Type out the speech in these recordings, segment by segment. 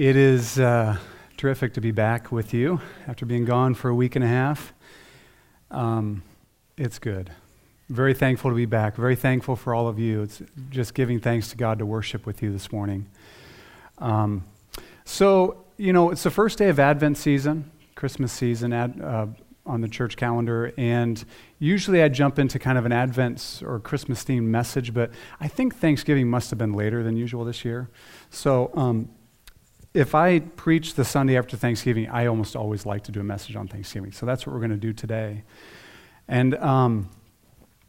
It is uh, terrific to be back with you after being gone for a week and a half. Um, it's good. Very thankful to be back. Very thankful for all of you. It's just giving thanks to God to worship with you this morning. Um, so, you know, it's the first day of Advent season, Christmas season ad, uh, on the church calendar, and usually I jump into kind of an Advent or Christmas themed message, but I think Thanksgiving must have been later than usual this year. So, um, if I preach the Sunday after Thanksgiving, I almost always like to do a message on Thanksgiving. So that's what we're going to do today. And um,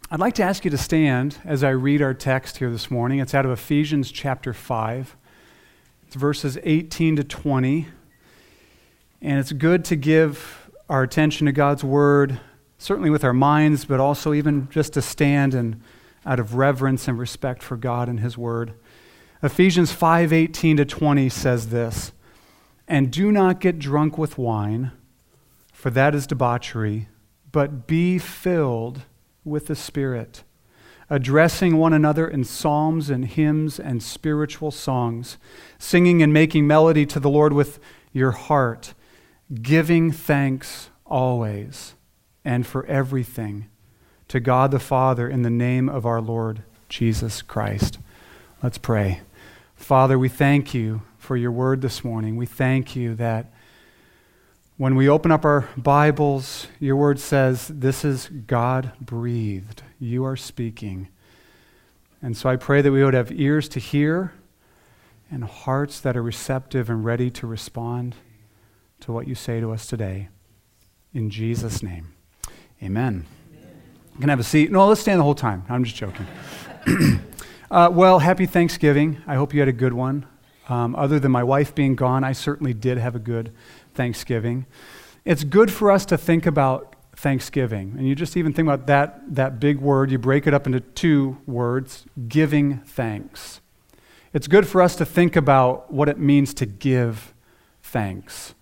I'd like to ask you to stand as I read our text here this morning. It's out of Ephesians chapter 5, it's verses 18 to 20. And it's good to give our attention to God's word, certainly with our minds, but also even just to stand and out of reverence and respect for God and his word. Ephesians 5:18 to 20 says this, "And do not get drunk with wine, for that is debauchery, but be filled with the Spirit, addressing one another in psalms and hymns and spiritual songs, singing and making melody to the Lord with your heart, giving thanks always and for everything to God the Father in the name of our Lord Jesus Christ." Let's pray. Father, we thank you for your word this morning. We thank you that when we open up our Bibles, your word says, This is God breathed. You are speaking. And so I pray that we would have ears to hear and hearts that are receptive and ready to respond to what you say to us today. In Jesus' name, amen. You can have a seat. No, let's stand the whole time. I'm just joking. Uh, well, happy Thanksgiving. I hope you had a good one. Um, other than my wife being gone, I certainly did have a good Thanksgiving. It's good for us to think about Thanksgiving. And you just even think about that, that big word, you break it up into two words giving thanks. It's good for us to think about what it means to give thanks.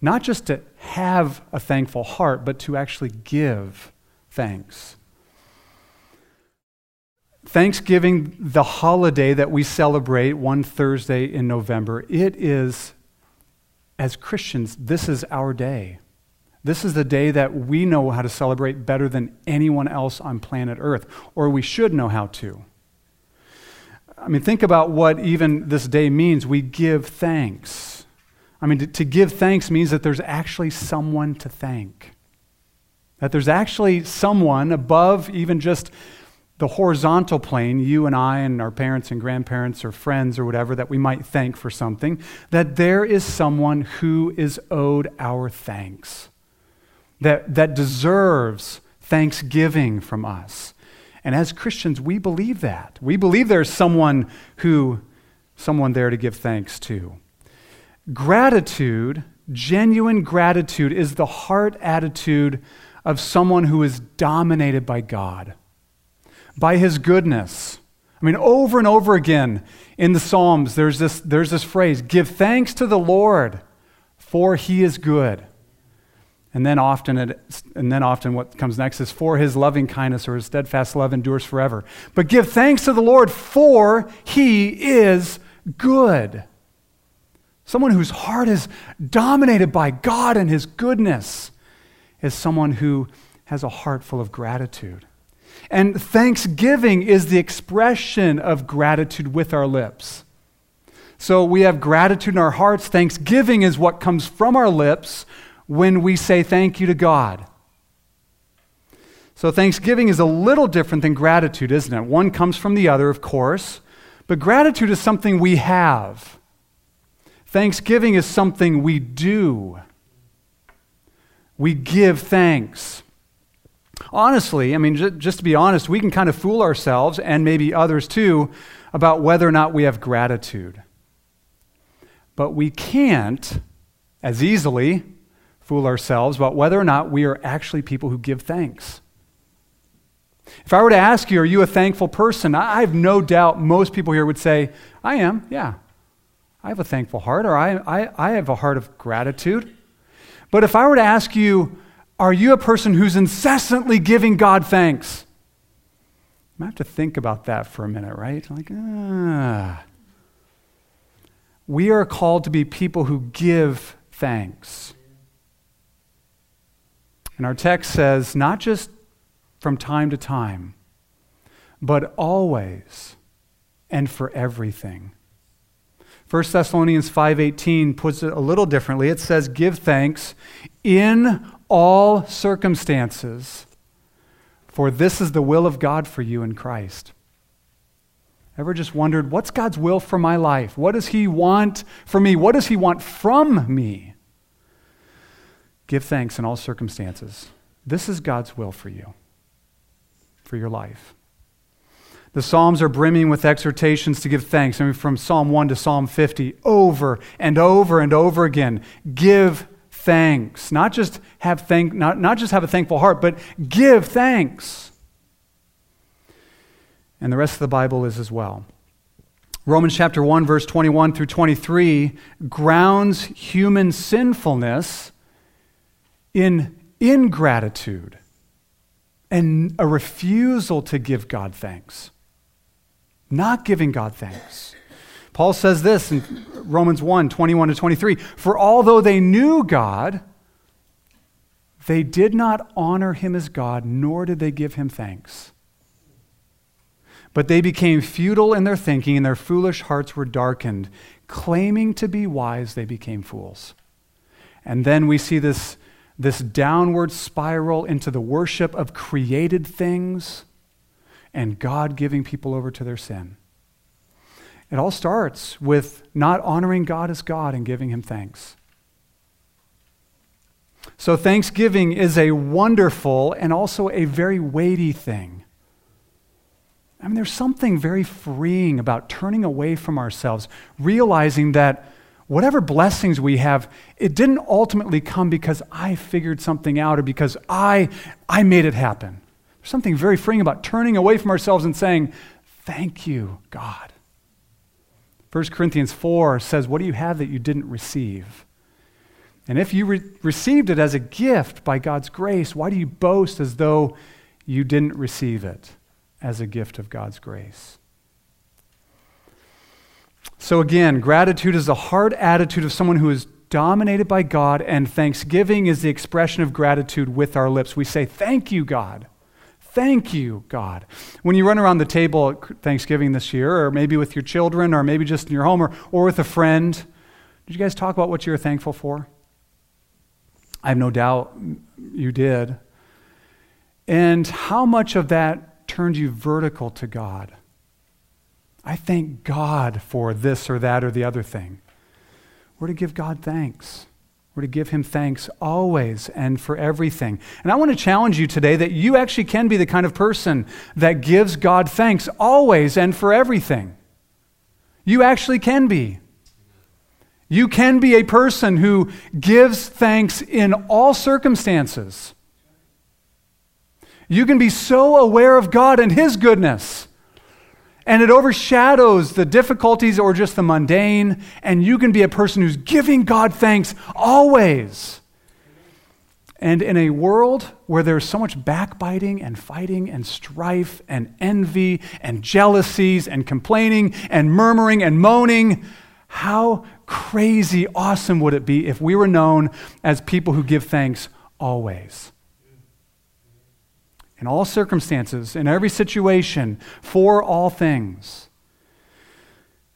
Not just to have a thankful heart, but to actually give thanks. Thanksgiving, the holiday that we celebrate one Thursday in November, it is, as Christians, this is our day. This is the day that we know how to celebrate better than anyone else on planet Earth, or we should know how to. I mean, think about what even this day means. We give thanks. I mean, to, to give thanks means that there's actually someone to thank. That there's actually someone above even just the horizontal plane, you and I and our parents and grandparents or friends or whatever that we might thank for something, that there is someone who is owed our thanks, that, that deserves thanksgiving from us. And as Christians, we believe that. We believe there's someone who, someone there to give thanks to. Gratitude, genuine gratitude, is the heart attitude of someone who is dominated by God by his goodness. I mean, over and over again in the Psalms, there's this, there's this phrase give thanks to the Lord, for he is good. And then, often it, and then often what comes next is for his loving kindness or his steadfast love endures forever. But give thanks to the Lord, for he is good. Someone whose heart is dominated by God and his goodness is someone who has a heart full of gratitude. And thanksgiving is the expression of gratitude with our lips. So we have gratitude in our hearts. Thanksgiving is what comes from our lips when we say thank you to God. So thanksgiving is a little different than gratitude, isn't it? One comes from the other, of course, but gratitude is something we have. Thanksgiving is something we do. We give thanks. Honestly, I mean, just, just to be honest, we can kind of fool ourselves and maybe others too about whether or not we have gratitude. But we can't as easily fool ourselves about whether or not we are actually people who give thanks. If I were to ask you, are you a thankful person? I have no doubt most people here would say, I am, yeah. I have a thankful heart, or I, I, I have a heart of gratitude. But if I were to ask you, are you a person who's incessantly giving God thanks? I have to think about that for a minute, right? Like, ah. We are called to be people who give thanks. And our text says, not just from time to time, but always and for everything. 1 Thessalonians 5:18 puts it a little differently. It says give thanks in all circumstances for this is the will of God for you in Christ. Ever just wondered what's God's will for my life? What does he want for me? What does he want from me? Give thanks in all circumstances. This is God's will for you, for your life. The Psalms are brimming with exhortations to give thanks. I mean, from Psalm 1 to Psalm 50, over and over and over again. Give thanks. Not just have, thank, not, not just have a thankful heart, but give thanks. And the rest of the Bible is as well. Romans chapter 1, verse 21 through 23 grounds human sinfulness in ingratitude and a refusal to give God thanks not giving God thanks. Paul says this in Romans 1 21 to 23 For although they knew God, they did not honor him as God, nor did they give him thanks. But they became futile in their thinking, and their foolish hearts were darkened. Claiming to be wise, they became fools. And then we see this, this downward spiral into the worship of created things and God giving people over to their sin. It all starts with not honoring God as God and giving Him thanks. So, thanksgiving is a wonderful and also a very weighty thing. I mean, there's something very freeing about turning away from ourselves, realizing that whatever blessings we have, it didn't ultimately come because I figured something out or because I, I made it happen. There's something very freeing about turning away from ourselves and saying, Thank you, God. 1 Corinthians 4 says, What do you have that you didn't receive? And if you re- received it as a gift by God's grace, why do you boast as though you didn't receive it as a gift of God's grace? So, again, gratitude is the heart attitude of someone who is dominated by God, and thanksgiving is the expression of gratitude with our lips. We say, Thank you, God. Thank you, God. When you run around the table at Thanksgiving this year, or maybe with your children, or maybe just in your home, or, or with a friend, did you guys talk about what you're thankful for? I have no doubt you did. And how much of that turned you vertical to God? I thank God for this or that or the other thing. We're to give God thanks. We're to give him thanks always and for everything. And I want to challenge you today that you actually can be the kind of person that gives God thanks always and for everything. You actually can be. You can be a person who gives thanks in all circumstances. You can be so aware of God and His goodness and it overshadows the difficulties or just the mundane, and you can be a person who's giving God thanks always. And in a world where there's so much backbiting and fighting and strife and envy and jealousies and complaining and murmuring and moaning, how crazy awesome would it be if we were known as people who give thanks always? In all circumstances, in every situation, for all things.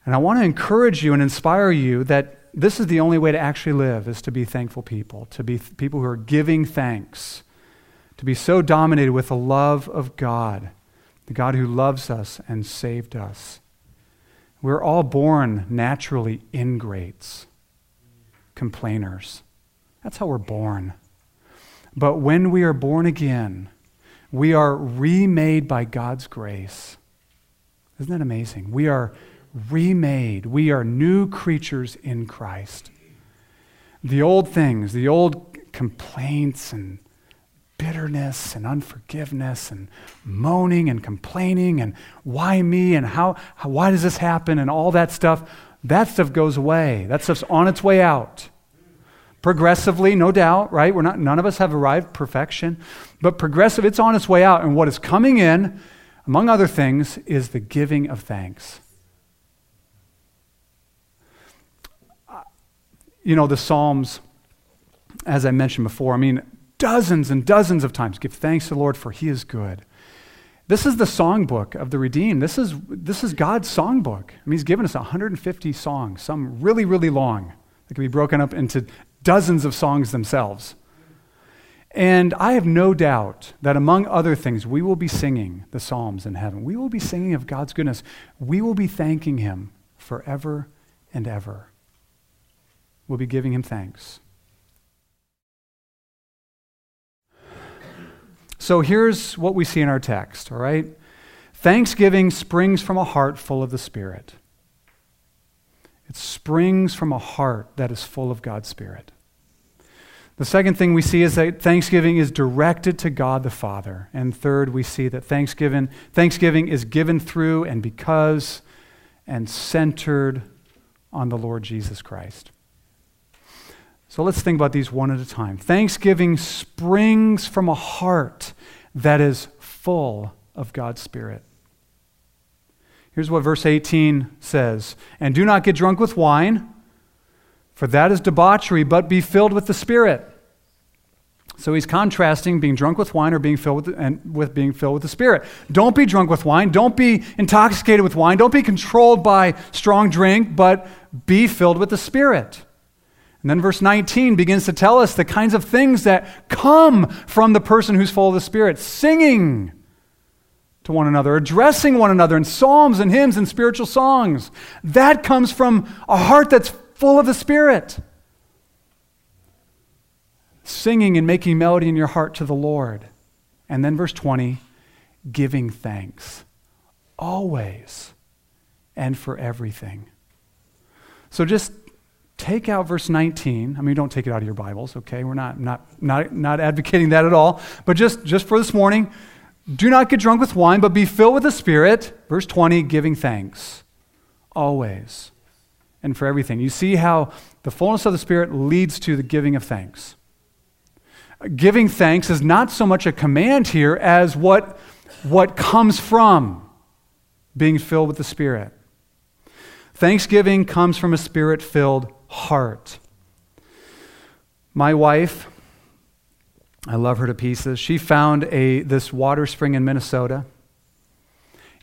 And I want to encourage you and inspire you that this is the only way to actually live is to be thankful people, to be th- people who are giving thanks, to be so dominated with the love of God, the God who loves us and saved us. We're all born naturally ingrates, complainers. That's how we're born. But when we are born again, we are remade by God's grace. Isn't that amazing? We are remade. We are new creatures in Christ. The old things, the old complaints and bitterness and unforgiveness and moaning and complaining and why me and how, how why does this happen and all that stuff, that stuff goes away. That stuff's on its way out progressively, no doubt, right? We're not, none of us have arrived perfection, but progressive, it's on its way out. And what is coming in, among other things, is the giving of thanks. Uh, you know, the Psalms, as I mentioned before, I mean, dozens and dozens of times give thanks to the Lord for he is good. This is the songbook of the redeemed. This is, this is God's songbook. I mean, he's given us 150 songs, some really, really long, that can be broken up into dozens of songs themselves. And I have no doubt that among other things, we will be singing the Psalms in heaven. We will be singing of God's goodness. We will be thanking Him forever and ever. We'll be giving Him thanks. So here's what we see in our text, all right? Thanksgiving springs from a heart full of the Spirit. It springs from a heart that is full of God's Spirit. The second thing we see is that thanksgiving is directed to God the Father. And third, we see that thanksgiving, thanksgiving is given through and because and centered on the Lord Jesus Christ. So let's think about these one at a time. Thanksgiving springs from a heart that is full of God's Spirit. Here's what verse 18 says And do not get drunk with wine, for that is debauchery, but be filled with the Spirit. So he's contrasting being drunk with wine or being filled with, and with being filled with the Spirit. Don't be drunk with wine. Don't be intoxicated with wine. Don't be controlled by strong drink, but be filled with the Spirit. And then verse 19 begins to tell us the kinds of things that come from the person who's full of the Spirit singing to one another, addressing one another in psalms and hymns and spiritual songs. That comes from a heart that's full of the Spirit singing and making melody in your heart to the Lord. And then verse 20, giving thanks always and for everything. So just take out verse 19. I mean, don't take it out of your Bibles, okay? We're not, not, not, not advocating that at all. But just, just for this morning, do not get drunk with wine, but be filled with the Spirit. Verse 20, giving thanks always and for everything. You see how the fullness of the Spirit leads to the giving of thanks giving thanks is not so much a command here as what, what comes from being filled with the Spirit. Thanksgiving comes from a spirit filled heart. My wife, I love her to pieces. She found a, this water spring in Minnesota.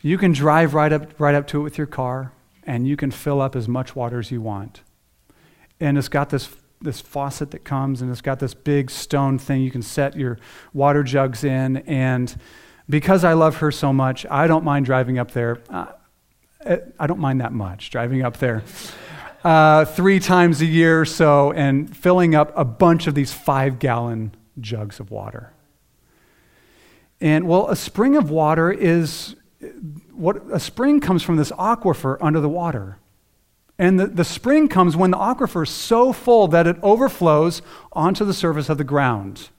You can drive right up, right up to it with your car, and you can fill up as much water as you want. And it's got this this faucet that comes and it's got this big stone thing you can set your water jugs in. And because I love her so much, I don't mind driving up there. Uh, I don't mind that much driving up there uh, three times a year or so and filling up a bunch of these five gallon jugs of water. And well, a spring of water is what a spring comes from this aquifer under the water. And the, the spring comes when the aquifer is so full that it overflows onto the surface of the ground.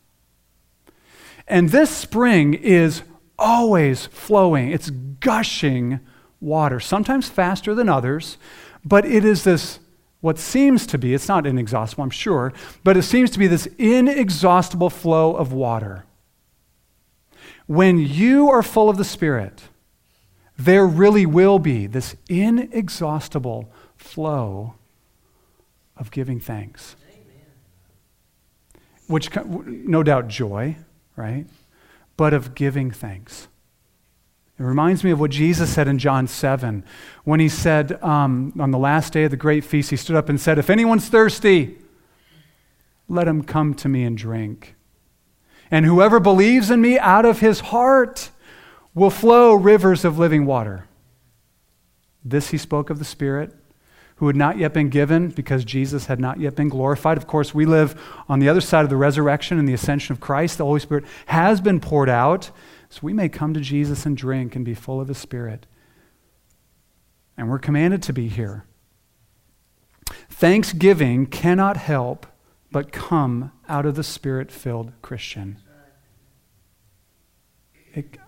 And this spring is always flowing, it's gushing water, sometimes faster than others, but it is this, what seems to be, it's not inexhaustible, I'm sure, but it seems to be this inexhaustible flow of water. When you are full of the Spirit, there really will be this inexhaustible flow of giving thanks. Which, no doubt, joy, right? But of giving thanks. It reminds me of what Jesus said in John 7 when he said, um, on the last day of the great feast, he stood up and said, If anyone's thirsty, let him come to me and drink. And whoever believes in me out of his heart will flow rivers of living water. This he spoke of the Spirit who had not yet been given because Jesus had not yet been glorified. Of course, we live on the other side of the resurrection and the ascension of Christ. The Holy Spirit has been poured out, so we may come to Jesus and drink and be full of the Spirit. And we're commanded to be here. Thanksgiving cannot help but come out of the Spirit filled Christian. It,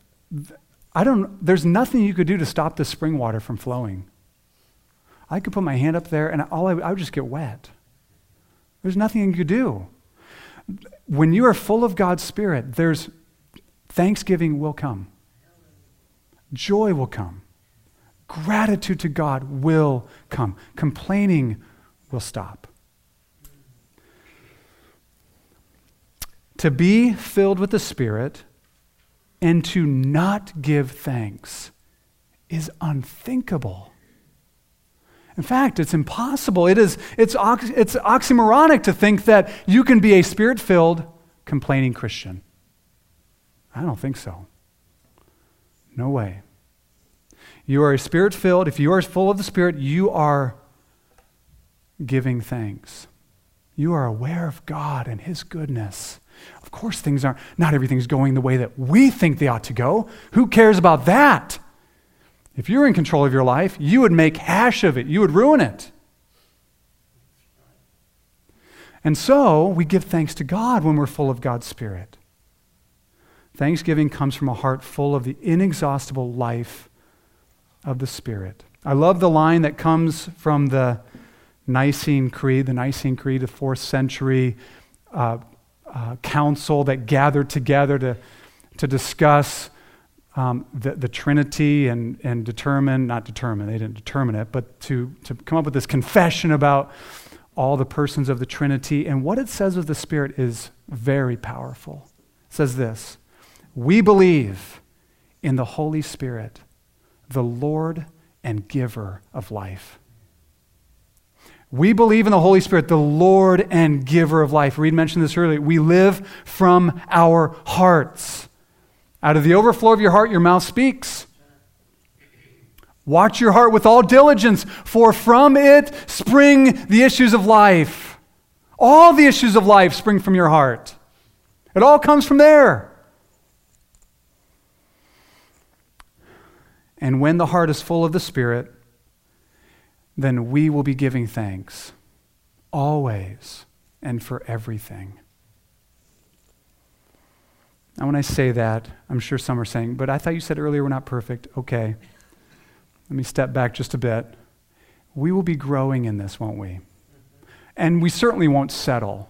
I don't, there's nothing you could do to stop the spring water from flowing. I could put my hand up there and all I, I would just get wet. There's nothing you could do. When you are full of God's Spirit, there's Thanksgiving will come, joy will come, gratitude to God will come, complaining will stop. To be filled with the Spirit and to not give thanks is unthinkable. In fact, it's impossible. It is, it's, ox, it's oxymoronic to think that you can be a spirit filled, complaining Christian. I don't think so. No way. You are a spirit filled, if you are full of the Spirit, you are giving thanks. You are aware of God and His goodness. Of course, things aren't, not everything's going the way that we think they ought to go. Who cares about that? If you were in control of your life, you would make hash of it, you would ruin it. And so we give thanks to God when we're full of God's Spirit. Thanksgiving comes from a heart full of the inexhaustible life of the Spirit. I love the line that comes from the Nicene Creed, the Nicene Creed, the fourth century uh, uh, council that gathered together to, to discuss um, the, the Trinity and, and determine, not determine, they didn't determine it, but to, to come up with this confession about all the persons of the Trinity. And what it says of the Spirit is very powerful. It says this We believe in the Holy Spirit, the Lord and giver of life. We believe in the Holy Spirit, the Lord and giver of life. Reed mentioned this earlier. We live from our hearts. Out of the overflow of your heart, your mouth speaks. Watch your heart with all diligence, for from it spring the issues of life. All the issues of life spring from your heart. It all comes from there. And when the heart is full of the Spirit, then we will be giving thanks always and for everything. Now, when I say that, I'm sure some are saying, but I thought you said earlier we're not perfect. Okay. Let me step back just a bit. We will be growing in this, won't we? And we certainly won't settle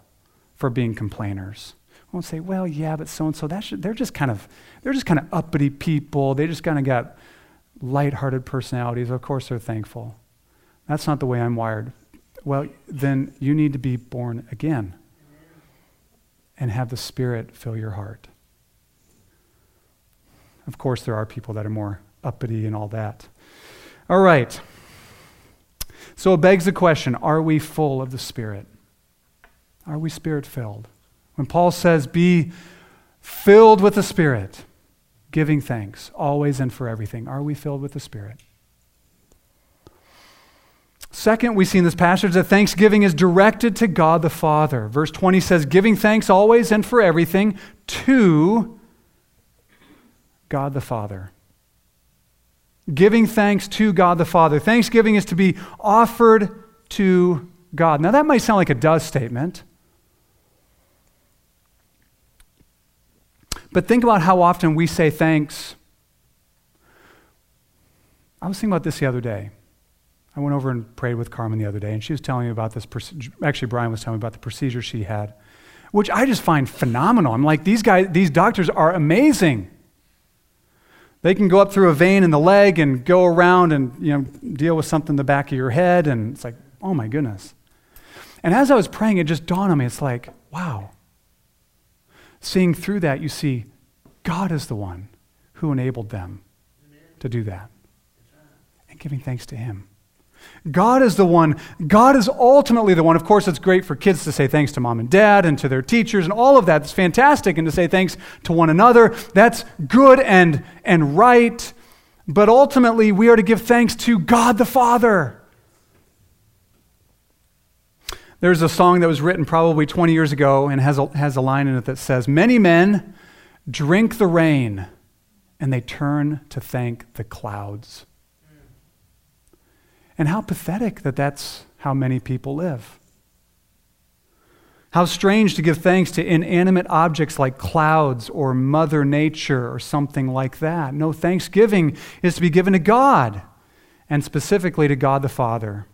for being complainers. We won't say, well, yeah, but so and so, they're just kind of they're just kind of uppity people. They just kind of got light-hearted personalities. Of course, they're thankful. That's not the way I'm wired. Well, then you need to be born again and have the Spirit fill your heart. Of course, there are people that are more uppity and all that. All right. So it begs the question are we full of the Spirit? Are we Spirit filled? When Paul says, be filled with the Spirit, giving thanks always and for everything, are we filled with the Spirit? Second, we see in this passage that thanksgiving is directed to God the Father. Verse 20 says, giving thanks always and for everything to God the Father. Giving thanks to God the Father. Thanksgiving is to be offered to God. Now, that might sound like a does statement. But think about how often we say thanks. I was thinking about this the other day. I went over and prayed with Carmen the other day, and she was telling me about this. Actually, Brian was telling me about the procedure she had, which I just find phenomenal. I'm like, these guys, these doctors are amazing. They can go up through a vein in the leg and go around and you know, deal with something in the back of your head. And it's like, oh my goodness. And as I was praying, it just dawned on me it's like, wow. Seeing through that, you see, God is the one who enabled them to do that. And giving thanks to Him. God is the one, God is ultimately the one. Of course, it's great for kids to say thanks to mom and dad and to their teachers and all of that. It's fantastic. And to say thanks to one another. That's good and, and right. But ultimately, we are to give thanks to God the Father. There's a song that was written probably 20 years ago and has a, has a line in it that says, Many men drink the rain and they turn to thank the clouds. And how pathetic that that's how many people live. How strange to give thanks to inanimate objects like clouds or Mother Nature or something like that. No, thanksgiving is to be given to God, and specifically to God the Father.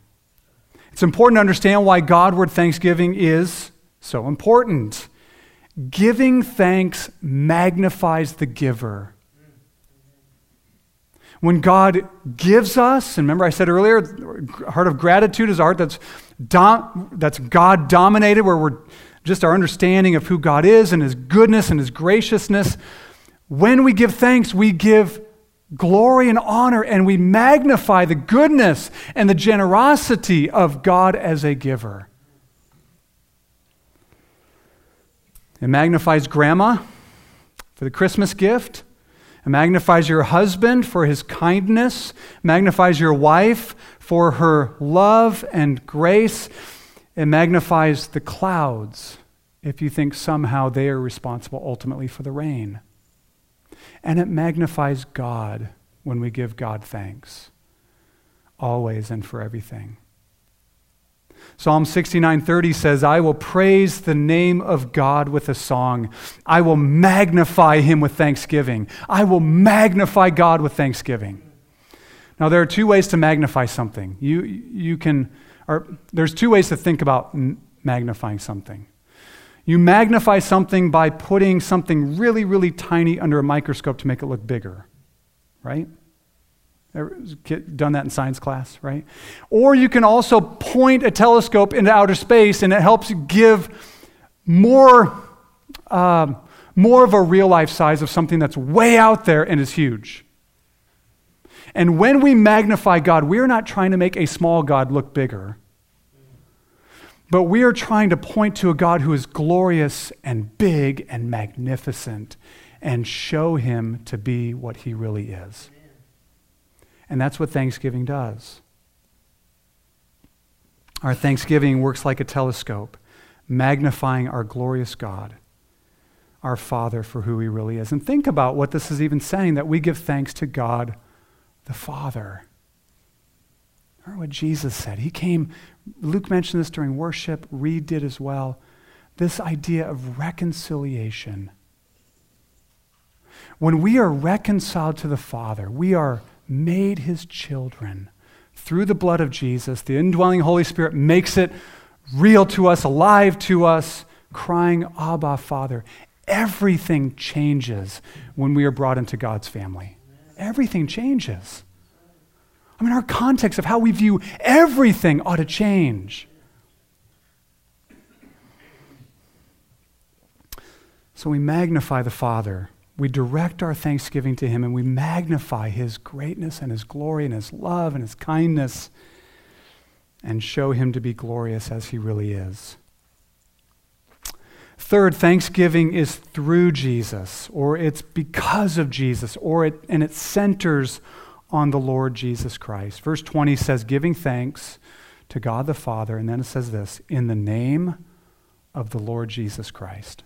It's important to understand why Godward thanksgiving is so important. Giving thanks magnifies the giver. When God gives us, and remember I said earlier, heart of gratitude is a heart that's, dom- that's God dominated, where we're just our understanding of who God is and His goodness and His graciousness. When we give thanks, we give glory and honor and we magnify the goodness and the generosity of God as a giver. It magnifies grandma for the Christmas gift. It magnifies your husband for his kindness. It magnifies your wife for her love and grace. It magnifies the clouds if you think somehow they are responsible ultimately for the rain. And it magnifies God when we give God thanks, always and for everything. Psalm 69:30 says, "I will praise the name of God with a song. I will magnify him with thanksgiving. I will magnify God with thanksgiving." Now there are two ways to magnify something. You you can or there's two ways to think about magnifying something. You magnify something by putting something really, really tiny under a microscope to make it look bigger, right? Done that in science class, right? Or you can also point a telescope into outer space and it helps give more, uh, more of a real life size of something that's way out there and is huge. And when we magnify God, we're not trying to make a small God look bigger. But we are trying to point to a God who is glorious and big and magnificent and show him to be what he really is. And that's what Thanksgiving does. Our Thanksgiving works like a telescope, magnifying our glorious God, our Father, for who he really is. And think about what this is even saying that we give thanks to God the Father. Remember what Jesus said? He came, Luke mentioned this during worship, Reed did as well. This idea of reconciliation. When we are reconciled to the Father, we are made his children through the blood of Jesus. The indwelling Holy Spirit makes it real to us, alive to us, crying, Abba, Father. Everything changes when we are brought into God's family. Everything changes. I mean, our context of how we view everything ought to change. So we magnify the Father. We direct our thanksgiving to Him and we magnify His greatness and His glory and His love and His kindness and show Him to be glorious as He really is. Third, thanksgiving is through Jesus, or it's because of Jesus, or it, and it centers on the Lord Jesus Christ. Verse 20 says, giving thanks to God the Father, and then it says this, in the name of the Lord Jesus Christ.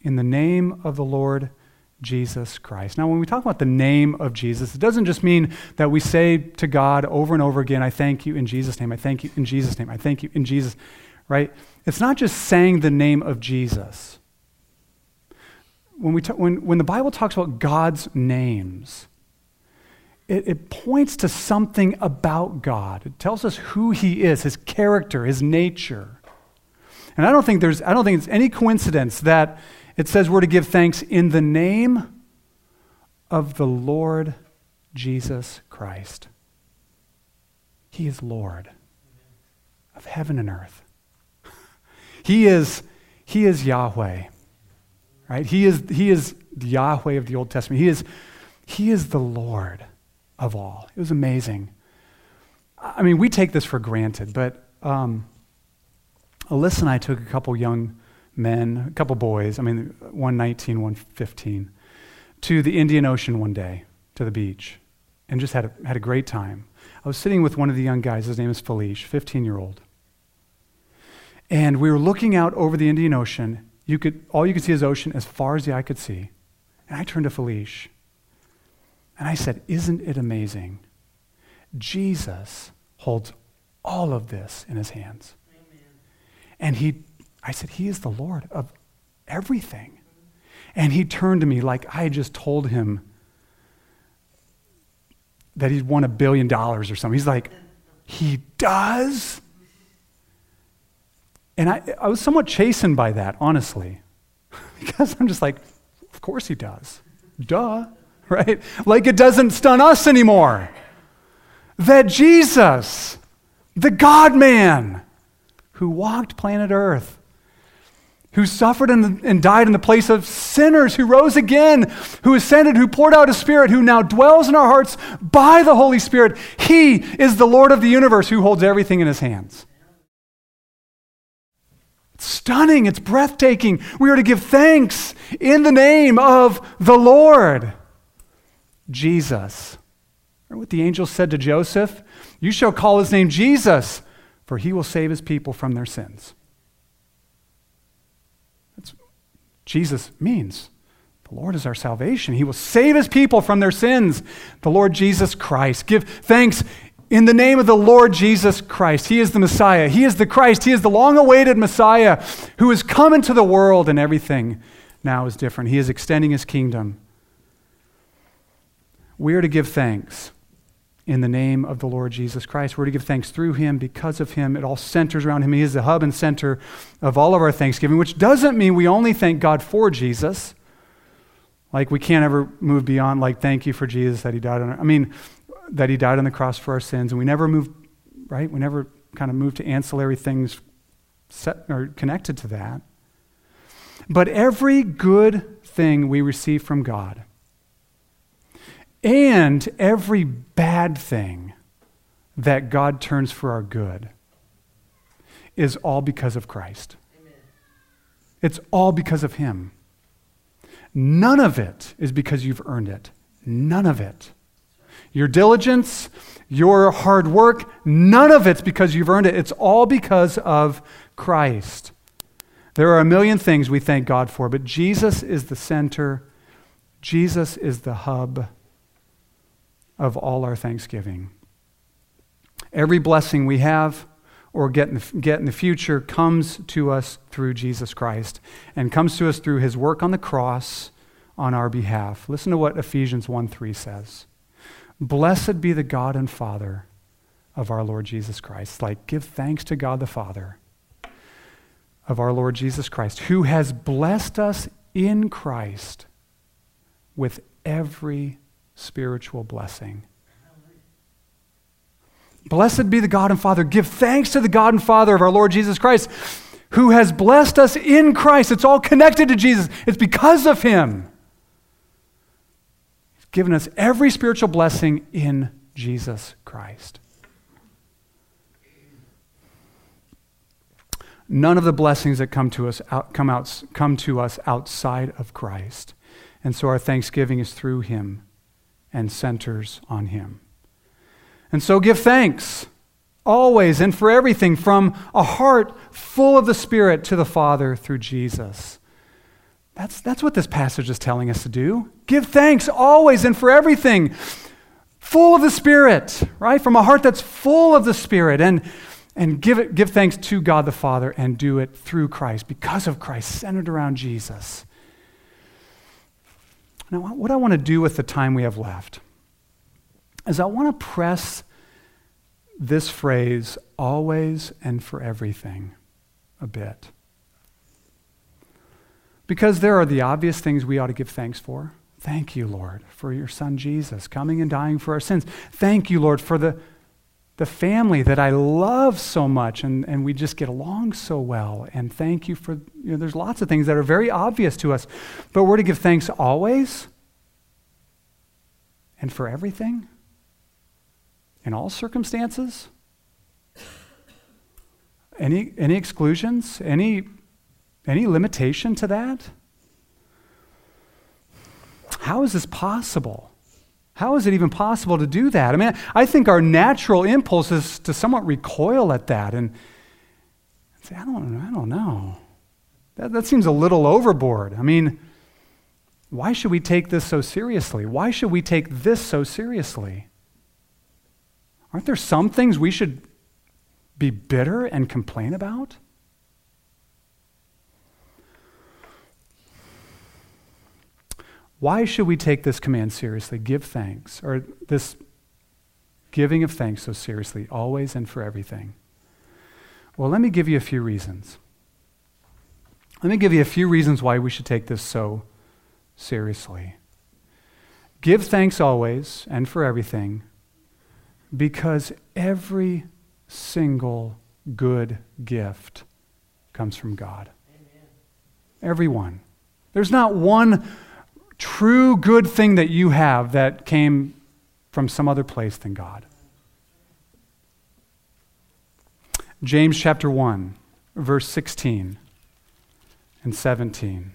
In the name of the Lord Jesus Christ. Now, when we talk about the name of Jesus, it doesn't just mean that we say to God over and over again, I thank you in Jesus' name, I thank you in Jesus' name, I thank you in Jesus, right? It's not just saying the name of Jesus. When, we ta- when, when the Bible talks about God's names, it, it points to something about God. It tells us who He is, His character, His nature. And I don't think there's I don't think it's any coincidence that it says we're to give thanks in the name of the Lord Jesus Christ. He is Lord of heaven and earth. He is, he is Yahweh. Right? He is, he is Yahweh of the Old Testament. He is, he is the Lord of all. It was amazing. I mean, we take this for granted, but um, Alyssa and I took a couple young men, a couple boys, I mean, one 19, one 15, to the Indian Ocean one day, to the beach, and just had a, had a great time. I was sitting with one of the young guys, his name is Felice, 15 year old. And we were looking out over the Indian Ocean. You could, all you could see is ocean as far as the eye could see. And I turned to Felice and I said, Isn't it amazing? Jesus holds all of this in his hands. Amen. And he, I said, He is the Lord of everything. And he turned to me like I had just told him that he'd won a billion dollars or something. He's like, He does? And I, I was somewhat chastened by that, honestly, because I'm just like, Of course he does. Duh. right? Like it doesn't stun us anymore. That Jesus, the God man who walked planet Earth, who suffered and, and died in the place of sinners, who rose again, who ascended, who poured out his Spirit, who now dwells in our hearts by the Holy Spirit. He is the Lord of the universe who holds everything in his hands. Stunning, it's breathtaking. We are to give thanks in the name of the Lord, Jesus. Remember what the angel said to Joseph? You shall call his name Jesus, for he will save his people from their sins. That's Jesus means. The Lord is our salvation. He will save his people from their sins. The Lord Jesus Christ. Give thanks in the name of the Lord Jesus Christ. He is the Messiah. He is the Christ. He is the long awaited Messiah who has come into the world, and everything now is different. He is extending his kingdom. We are to give thanks in the name of the Lord Jesus Christ. We're to give thanks through him, because of him. It all centers around him. He is the hub and center of all of our thanksgiving, which doesn't mean we only thank God for Jesus. Like we can't ever move beyond, like, thank you for Jesus that he died on. I mean, that he died on the cross for our sins. And we never move, right? We never kind of move to ancillary things set, or connected to that. But every good thing we receive from God, and every bad thing that God turns for our good is all because of Christ. Amen. It's all because of Him. None of it is because you've earned it. None of it. Your diligence, your hard work, none of it's because you've earned it. It's all because of Christ. There are a million things we thank God for, but Jesus is the center, Jesus is the hub of all our thanksgiving. Every blessing we have or get in, the, get in the future comes to us through Jesus Christ and comes to us through his work on the cross on our behalf. Listen to what Ephesians 1 3 says. Blessed be the God and Father of our Lord Jesus Christ. Like, give thanks to God the Father of our Lord Jesus Christ, who has blessed us in Christ with every spiritual blessing. Blessed be the God and Father. Give thanks to the God and Father of our Lord Jesus Christ, who has blessed us in Christ. It's all connected to Jesus, it's because of Him. He's given us every spiritual blessing in Jesus Christ. None of the blessings that come to us out, come, out, come to us outside of Christ. And so our thanksgiving is through Him and centers on Him. And so give thanks always and for everything from a heart full of the Spirit to the Father through Jesus. That's, that's what this passage is telling us to do. Give thanks always and for everything, full of the Spirit, right? From a heart that's full of the Spirit. And, and give, it, give thanks to God the Father and do it through Christ, because of Christ, centered around Jesus. Now, what I want to do with the time we have left is I want to press this phrase, always and for everything, a bit. Because there are the obvious things we ought to give thanks for. Thank you, Lord, for your son Jesus coming and dying for our sins. Thank you, Lord, for the, the family that I love so much and, and we just get along so well. And thank you for, you know, there's lots of things that are very obvious to us, but we're to give thanks always and for everything? In all circumstances? Any, any exclusions? Any, any limitation to that? How is this possible? How is it even possible to do that? I mean, I think our natural impulse is to somewhat recoil at that and say, I don't, I don't know. That, that seems a little overboard. I mean, why should we take this so seriously? Why should we take this so seriously? Aren't there some things we should be bitter and complain about? Why should we take this command seriously? Give thanks, or this giving of thanks so seriously, always and for everything? Well, let me give you a few reasons. Let me give you a few reasons why we should take this so seriously. Give thanks always and for everything because every single good gift comes from God. Amen. Everyone. There's not one true good thing that you have that came from some other place than God. James chapter 1, verse 16 and 17.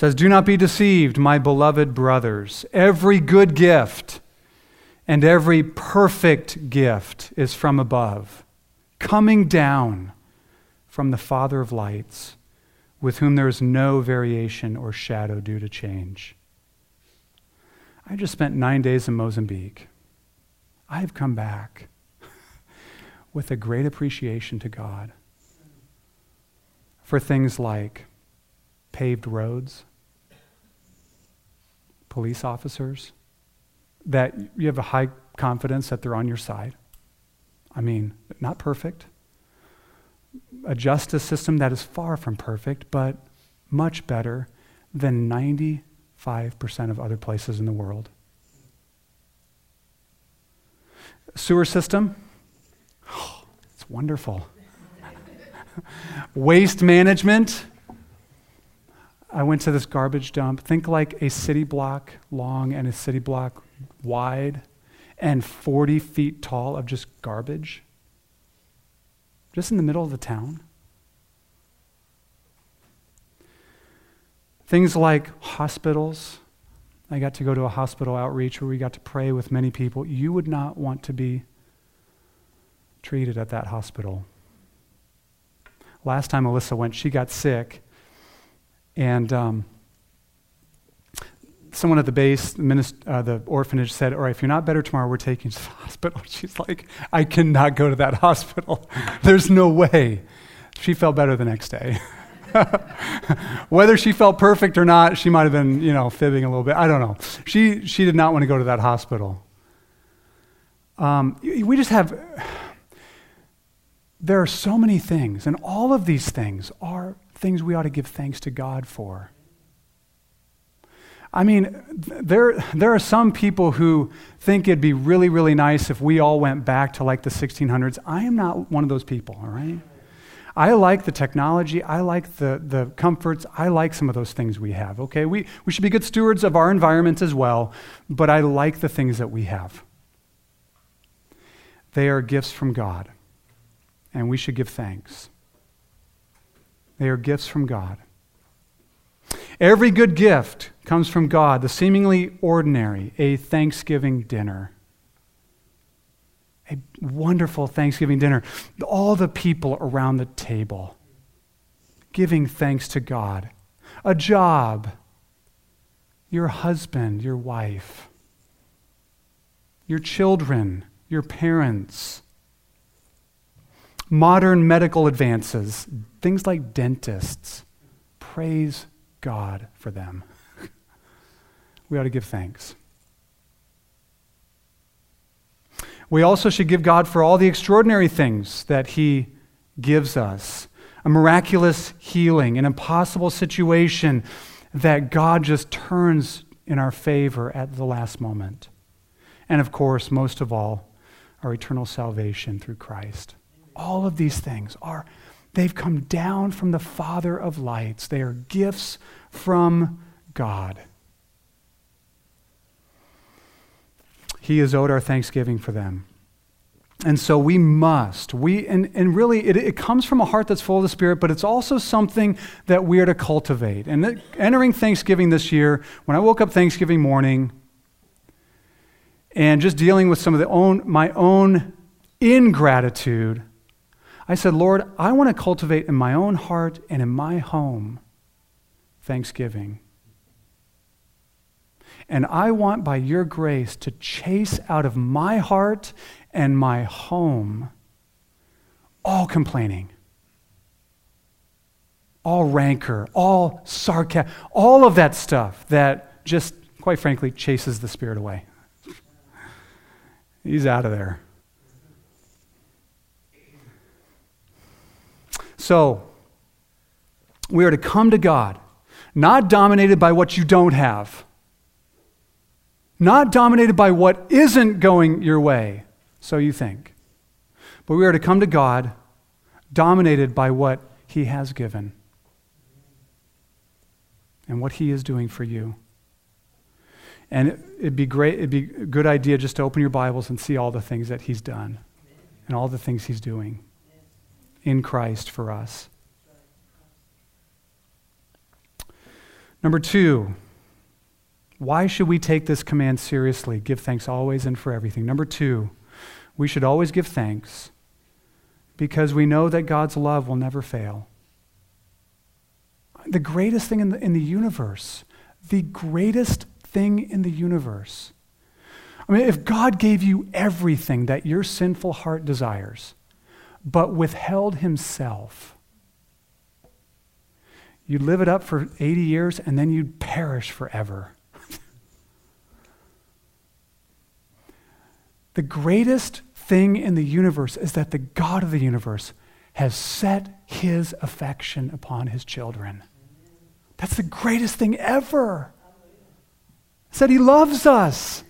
says, Do not be deceived, my beloved brothers. Every good gift and every perfect gift is from above, coming down from the Father of lights, with whom there is no variation or shadow due to change. I just spent nine days in Mozambique. I have come back with a great appreciation to God for things like paved roads, police officers that you have a high confidence that they're on your side. I mean, not perfect. A justice system that is far from perfect, but much better than 95% of other places in the world. Sewer system, oh, it's wonderful. Waste management, I went to this garbage dump. Think like a city block long and a city block wide and 40 feet tall of just garbage. Just in the middle of the town. Things like hospitals. I got to go to a hospital outreach where we got to pray with many people. You would not want to be treated at that hospital. Last time Alyssa went, she got sick and um, someone at the base, the, minist- uh, the orphanage, said, All right, if you're not better tomorrow, we're taking you to the hospital. She's like, I cannot go to that hospital. There's no way. She felt better the next day. Whether she felt perfect or not, she might have been, you know, fibbing a little bit. I don't know. She, she did not want to go to that hospital. Um, we just have, there are so many things, and all of these things are things we ought to give thanks to God for. I mean, there, there are some people who think it'd be really, really nice if we all went back to like the 1600s. I am not one of those people, all right? I like the technology. I like the, the comforts. I like some of those things we have, okay? We, we should be good stewards of our environment as well, but I like the things that we have. They are gifts from God, and we should give thanks. They are gifts from God. Every good gift comes from God, the seemingly ordinary, a Thanksgiving dinner. A wonderful Thanksgiving dinner. All the people around the table giving thanks to God. A job. Your husband, your wife. Your children, your parents modern medical advances, things like dentists. Praise God for them. We ought to give thanks. We also should give God for all the extraordinary things that He gives us a miraculous healing, an impossible situation that God just turns in our favor at the last moment. And of course, most of all, our eternal salvation through Christ. All of these things are, they've come down from the Father of lights. They are gifts from God. He has owed our thanksgiving for them. And so we must. We and, and really it, it comes from a heart that's full of the Spirit, but it's also something that we are to cultivate. And entering Thanksgiving this year, when I woke up Thanksgiving morning and just dealing with some of the own my own ingratitude, I said, Lord, I want to cultivate in my own heart and in my home thanksgiving. And I want, by your grace, to chase out of my heart and my home all complaining, all rancor, all sarcasm, all of that stuff that just, quite frankly, chases the Spirit away. He's out of there. So, we are to come to God, not dominated by what you don't have, not dominated by what isn't going your way, so you think. But we are to come to God dominated by what He has given and what He is doing for you. And it'd be great, it'd be a good idea just to open your Bibles and see all the things that He's done and all the things He's doing in Christ for us. Number two, why should we take this command seriously? Give thanks always and for everything. Number two, we should always give thanks because we know that God's love will never fail. The greatest thing in the, in the universe, the greatest thing in the universe. I mean, if God gave you everything that your sinful heart desires, but withheld himself, you'd live it up for 80 years and then you'd perish forever. The greatest thing in the universe is that the God of the universe has set his affection upon his children. That's the greatest thing ever. Said he loves us.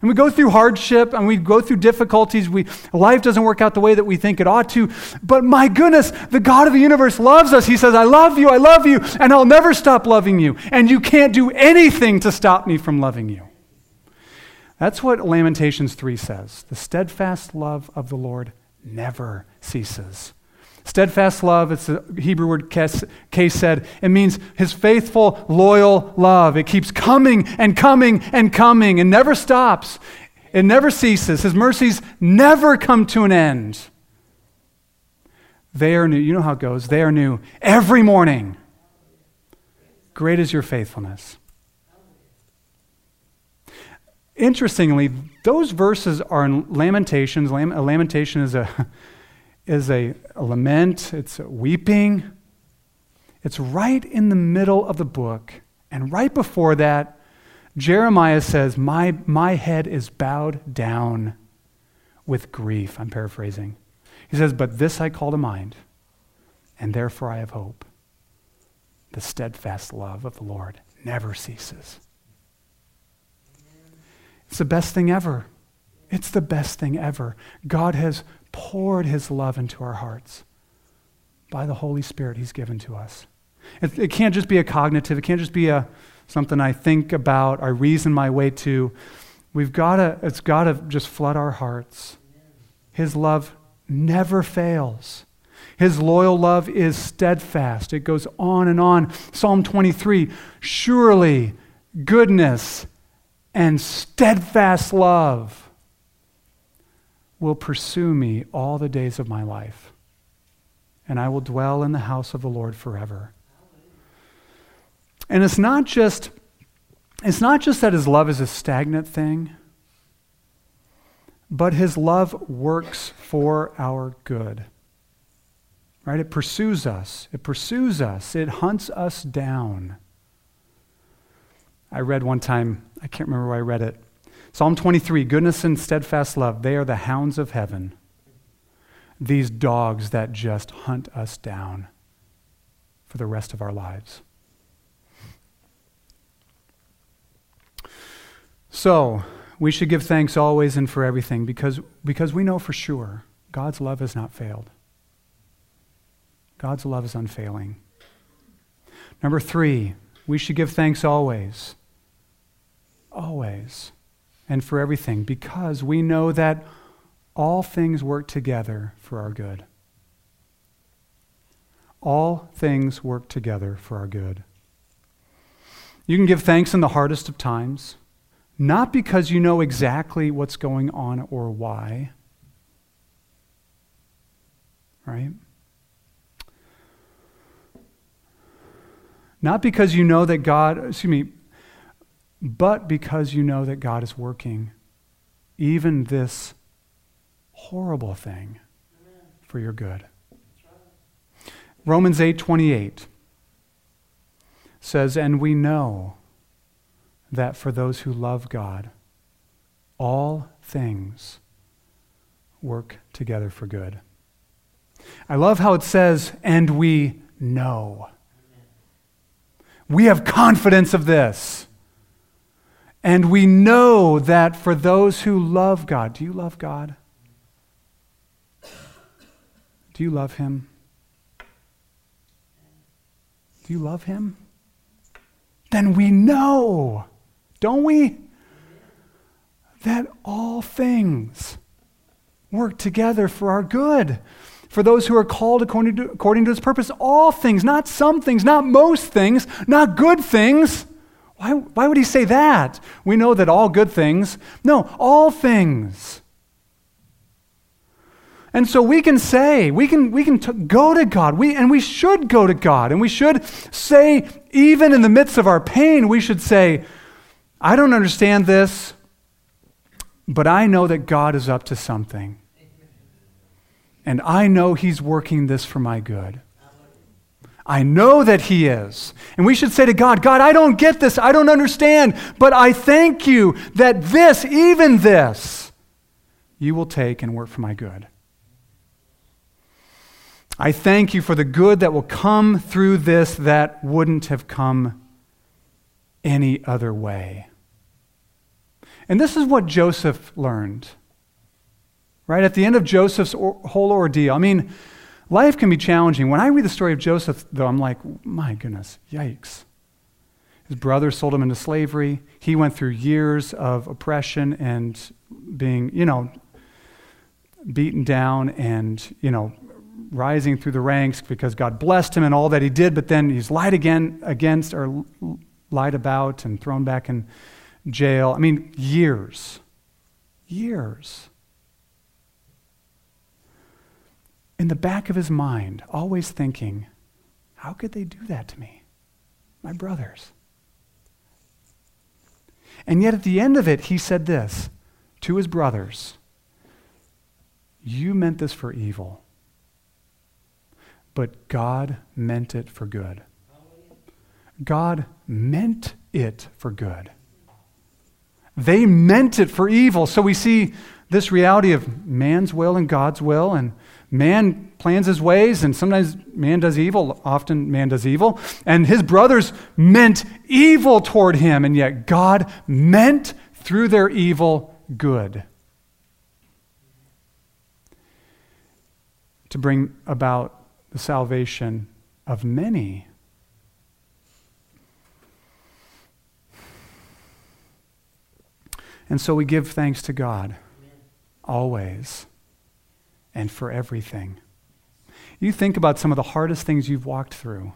And we go through hardship and we go through difficulties. We, life doesn't work out the way that we think it ought to. But my goodness, the God of the universe loves us. He says, I love you, I love you, and I'll never stop loving you. And you can't do anything to stop me from loving you. That's what Lamentations 3 says. The steadfast love of the Lord never ceases. Steadfast love, it's the Hebrew word chesed. It means his faithful, loyal love. It keeps coming and coming and coming and never stops. It never ceases. His mercies never come to an end. They are new. You know how it goes. They are new every morning. Great is your faithfulness. Interestingly, those verses are in Lamentations. a lamentation is a, is a, a lament, it's a weeping. It's right in the middle of the book. And right before that, Jeremiah says, My, my head is bowed down with grief. I'm paraphrasing. He says, But this I call to mind, and therefore I have hope. The steadfast love of the Lord never ceases. It's the best thing ever. It's the best thing ever. God has poured his love into our hearts by the Holy Spirit he's given to us. It, it can't just be a cognitive, it can't just be a something I think about, I reason my way to. We've got to, it's got to just flood our hearts. His love never fails. His loyal love is steadfast. It goes on and on. Psalm 23 Surely goodness and steadfast love will pursue me all the days of my life, and I will dwell in the house of the Lord forever. And it's not just it's not just that his love is a stagnant thing, but his love works for our good. Right? It pursues us. It pursues us. It hunts us down. I read one time, I can't remember where I read it. Psalm 23 Goodness and steadfast love, they are the hounds of heaven. These dogs that just hunt us down for the rest of our lives. So, we should give thanks always and for everything because, because we know for sure God's love has not failed. God's love is unfailing. Number three, we should give thanks always always and for everything because we know that all things work together for our good. All things work together for our good. You can give thanks in the hardest of times, not because you know exactly what's going on or why, right? Not because you know that God, excuse me, but because you know that God is working even this horrible thing for your good. Romans 8:28 says, "And we know that for those who love God, all things work together for good." I love how it says, "And we know." We have confidence of this. And we know that for those who love God, do you love God? Do you love Him? Do you love Him? Then we know, don't we? That all things work together for our good. For those who are called according to, according to his purpose, all things, not some things, not most things, not good things. Why, why would he say that? We know that all good things. No, all things. And so we can say, we can, we can t- go to God, we, and we should go to God. And we should say, even in the midst of our pain, we should say, I don't understand this, but I know that God is up to something. And I know He's working this for my good. I know that He is. And we should say to God, God, I don't get this. I don't understand. But I thank you that this, even this, you will take and work for my good. I thank you for the good that will come through this that wouldn't have come any other way. And this is what Joseph learned. Right? At the end of Joseph's or- whole ordeal, I mean, life can be challenging. When I read the story of Joseph, though, I'm like, my goodness, yikes. His brothers sold him into slavery. He went through years of oppression and being, you know, beaten down and, you know, rising through the ranks because God blessed him and all that he did, but then he's lied again against or lied about and thrown back in jail. I mean, years. Years. In the back of his mind, always thinking, how could they do that to me? My brothers. And yet at the end of it, he said this to his brothers You meant this for evil, but God meant it for good. God meant it for good. They meant it for evil. So we see this reality of man's will and God's will, and man plans his ways, and sometimes man does evil. Often man does evil. And his brothers meant evil toward him, and yet God meant through their evil good to bring about the salvation of many. And so we give thanks to God always and for everything. You think about some of the hardest things you've walked through.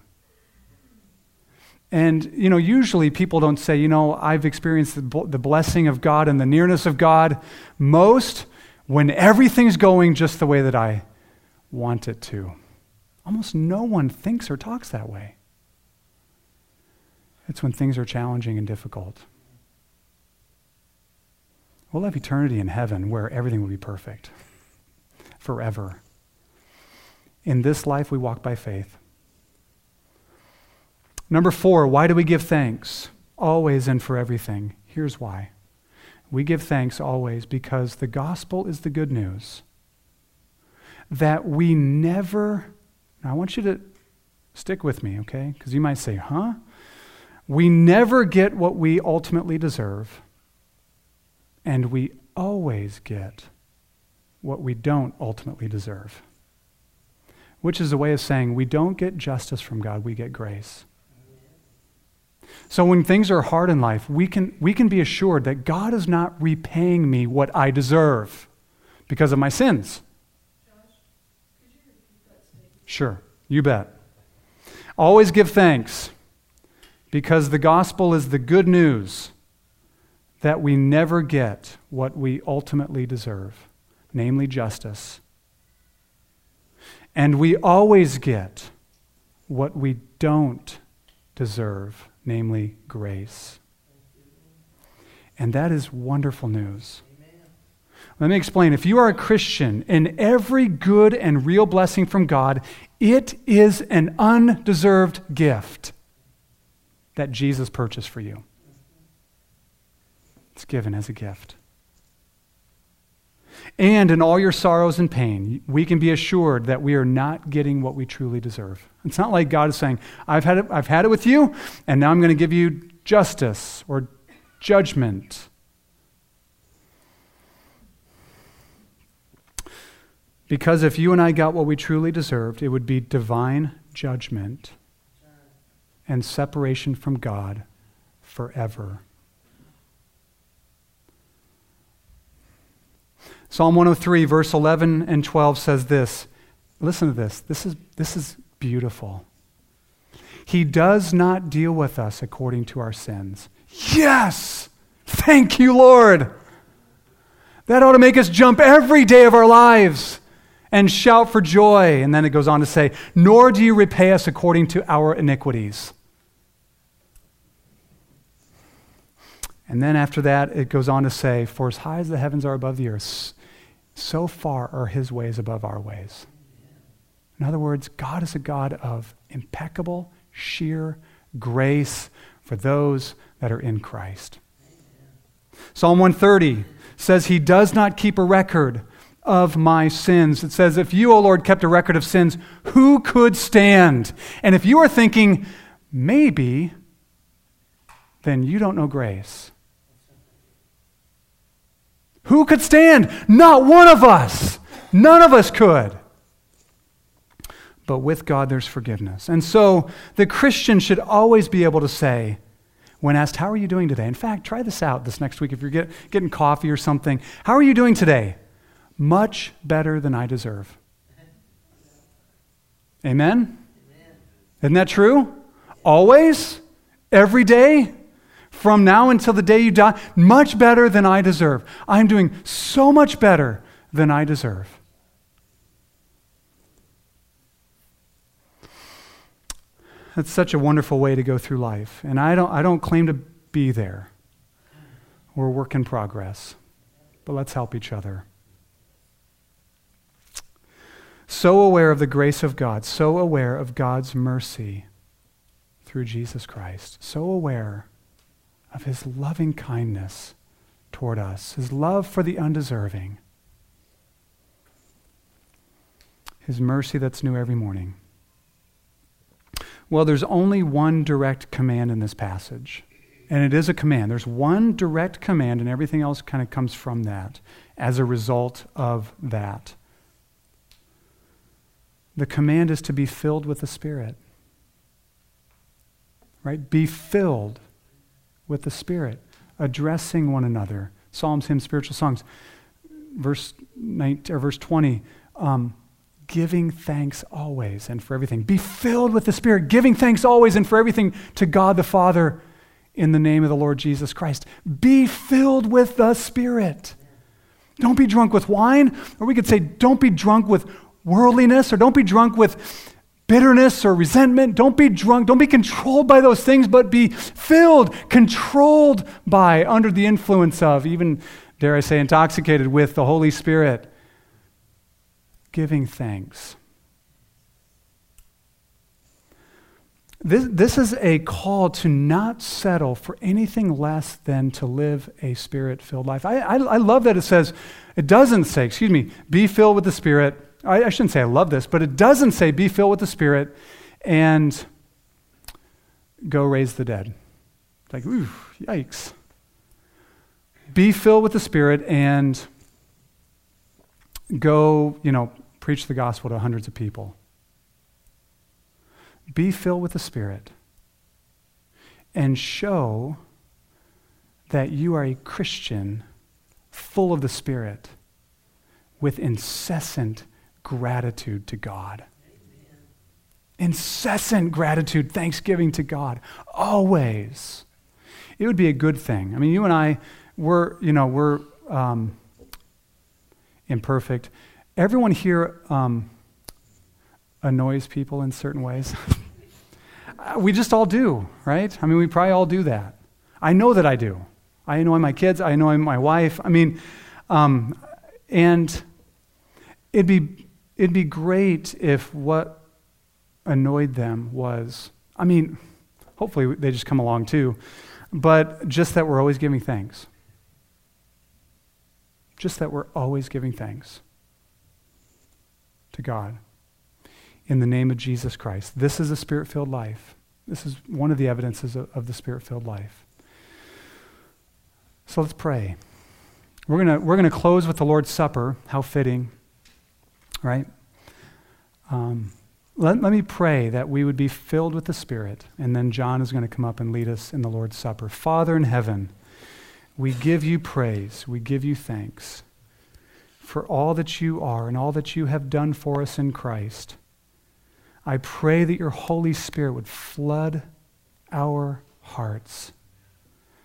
And, you know, usually people don't say, you know, I've experienced the, the blessing of God and the nearness of God most when everything's going just the way that I want it to. Almost no one thinks or talks that way. It's when things are challenging and difficult. We'll have eternity in heaven where everything will be perfect forever. In this life, we walk by faith. Number four, why do we give thanks? Always and for everything. Here's why. We give thanks always because the gospel is the good news that we never, I want you to stick with me, okay? Because you might say, huh? We never get what we ultimately deserve and we always get what we don't ultimately deserve. Which is a way of saying we don't get justice from God, we get grace. So when things are hard in life, we can, we can be assured that God is not repaying me what I deserve because of my sins. Sure, you bet. Always give thanks because the gospel is the good news that we never get what we ultimately deserve, namely justice. And we always get what we don't deserve, namely grace. And that is wonderful news. Let me explain. If you are a Christian, in every good and real blessing from God, it is an undeserved gift that Jesus purchased for you. It's given as a gift. And in all your sorrows and pain, we can be assured that we are not getting what we truly deserve. It's not like God is saying, I've had it, I've had it with you, and now I'm going to give you justice or judgment. Because if you and I got what we truly deserved, it would be divine judgment and separation from God forever. Psalm 103, verse 11 and 12 says this. Listen to this. This is, this is beautiful. He does not deal with us according to our sins. Yes! Thank you, Lord. That ought to make us jump every day of our lives and shout for joy. And then it goes on to say, Nor do you repay us according to our iniquities. And then after that, it goes on to say, For as high as the heavens are above the earth, so far are his ways above our ways. In other words, God is a God of impeccable, sheer grace for those that are in Christ. Psalm 130 says, He does not keep a record of my sins. It says, If you, O Lord, kept a record of sins, who could stand? And if you are thinking, maybe, then you don't know grace. Who could stand? Not one of us. None of us could. But with God, there's forgiveness. And so the Christian should always be able to say, when asked, How are you doing today? In fact, try this out this next week if you're get, getting coffee or something. How are you doing today? Much better than I deserve. Amen? Amen. Isn't that true? Always? Every day? From now until the day you die, much better than I deserve. I'm doing so much better than I deserve. That's such a wonderful way to go through life. And I don't, I don't claim to be there. We're a work in progress. But let's help each other. So aware of the grace of God, so aware of God's mercy through Jesus Christ, so aware of his loving kindness toward us, his love for the undeserving, his mercy that's new every morning. Well, there's only one direct command in this passage, and it is a command. There's one direct command, and everything else kind of comes from that as a result of that. The command is to be filled with the Spirit. Right? Be filled with the Spirit, addressing one another. Psalms, hymns, spiritual songs. Verse, 19, or verse 20, um, giving thanks always and for everything. Be filled with the Spirit, giving thanks always and for everything to God the Father in the name of the Lord Jesus Christ. Be filled with the Spirit. Don't be drunk with wine, or we could say, don't be drunk with worldliness, or don't be drunk with bitterness or resentment. Don't be drunk. Don't be controlled by those things, but be filled, controlled by, under the influence of, even, dare I say, intoxicated with the Holy Spirit, giving thanks. This, this is a call to not settle for anything less than to live a spirit filled life. I, I, I love that it says, it doesn't say, excuse me, be filled with the Spirit I, I shouldn't say I love this, but it doesn't say be filled with the Spirit and go raise the dead. Like, ooh, yikes. Be filled with the Spirit and go, you know, preach the gospel to hundreds of people. Be filled with the Spirit and show that you are a Christian full of the Spirit with incessant gratitude to God. Incessant gratitude, thanksgiving to God, always. It would be a good thing. I mean, you and I, we're, you know, we're um, imperfect. Everyone here um, annoys people in certain ways. we just all do, right? I mean, we probably all do that. I know that I do. I annoy my kids. I annoy my wife. I mean, um, and it'd be It'd be great if what annoyed them was, I mean, hopefully they just come along too, but just that we're always giving thanks. Just that we're always giving thanks to God in the name of Jesus Christ. This is a spirit filled life. This is one of the evidences of, of the spirit filled life. So let's pray. We're going we're going to close with the Lord's Supper. How fitting, right? Um, let, let me pray that we would be filled with the Spirit, and then John is going to come up and lead us in the Lord's Supper. Father in heaven, we give you praise, we give you thanks for all that you are and all that you have done for us in Christ. I pray that your Holy Spirit would flood our hearts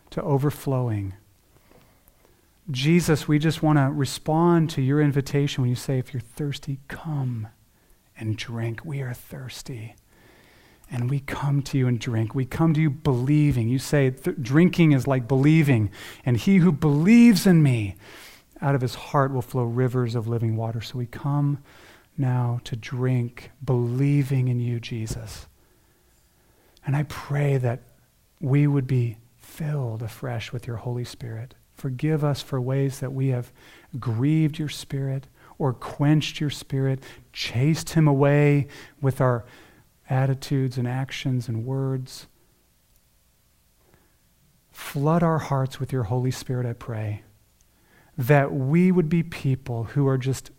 to overflowing. Jesus, we just want to respond to your invitation when you say, if you're thirsty, come and drink. We are thirsty. And we come to you and drink. We come to you believing. You say drinking is like believing. And he who believes in me, out of his heart will flow rivers of living water. So we come now to drink, believing in you, Jesus. And I pray that we would be filled afresh with your Holy Spirit. Forgive us for ways that we have grieved your Spirit or quenched your Spirit, chased him away with our attitudes and actions and words. Flood our hearts with your Holy Spirit, I pray, that we would be people who are just,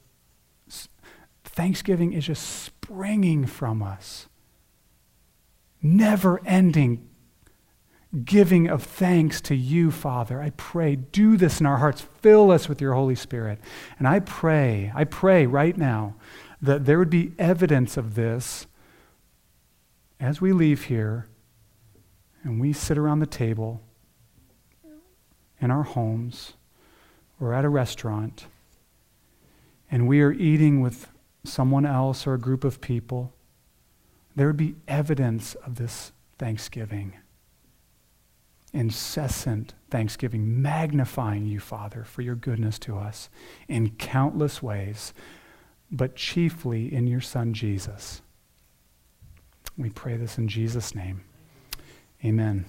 Thanksgiving is just springing from us, never ending giving of thanks to you, Father. I pray, do this in our hearts. Fill us with your Holy Spirit. And I pray, I pray right now that there would be evidence of this as we leave here and we sit around the table in our homes or at a restaurant and we are eating with someone else or a group of people, there would be evidence of this thanksgiving incessant thanksgiving, magnifying you, Father, for your goodness to us in countless ways, but chiefly in your Son, Jesus. We pray this in Jesus' name. Amen.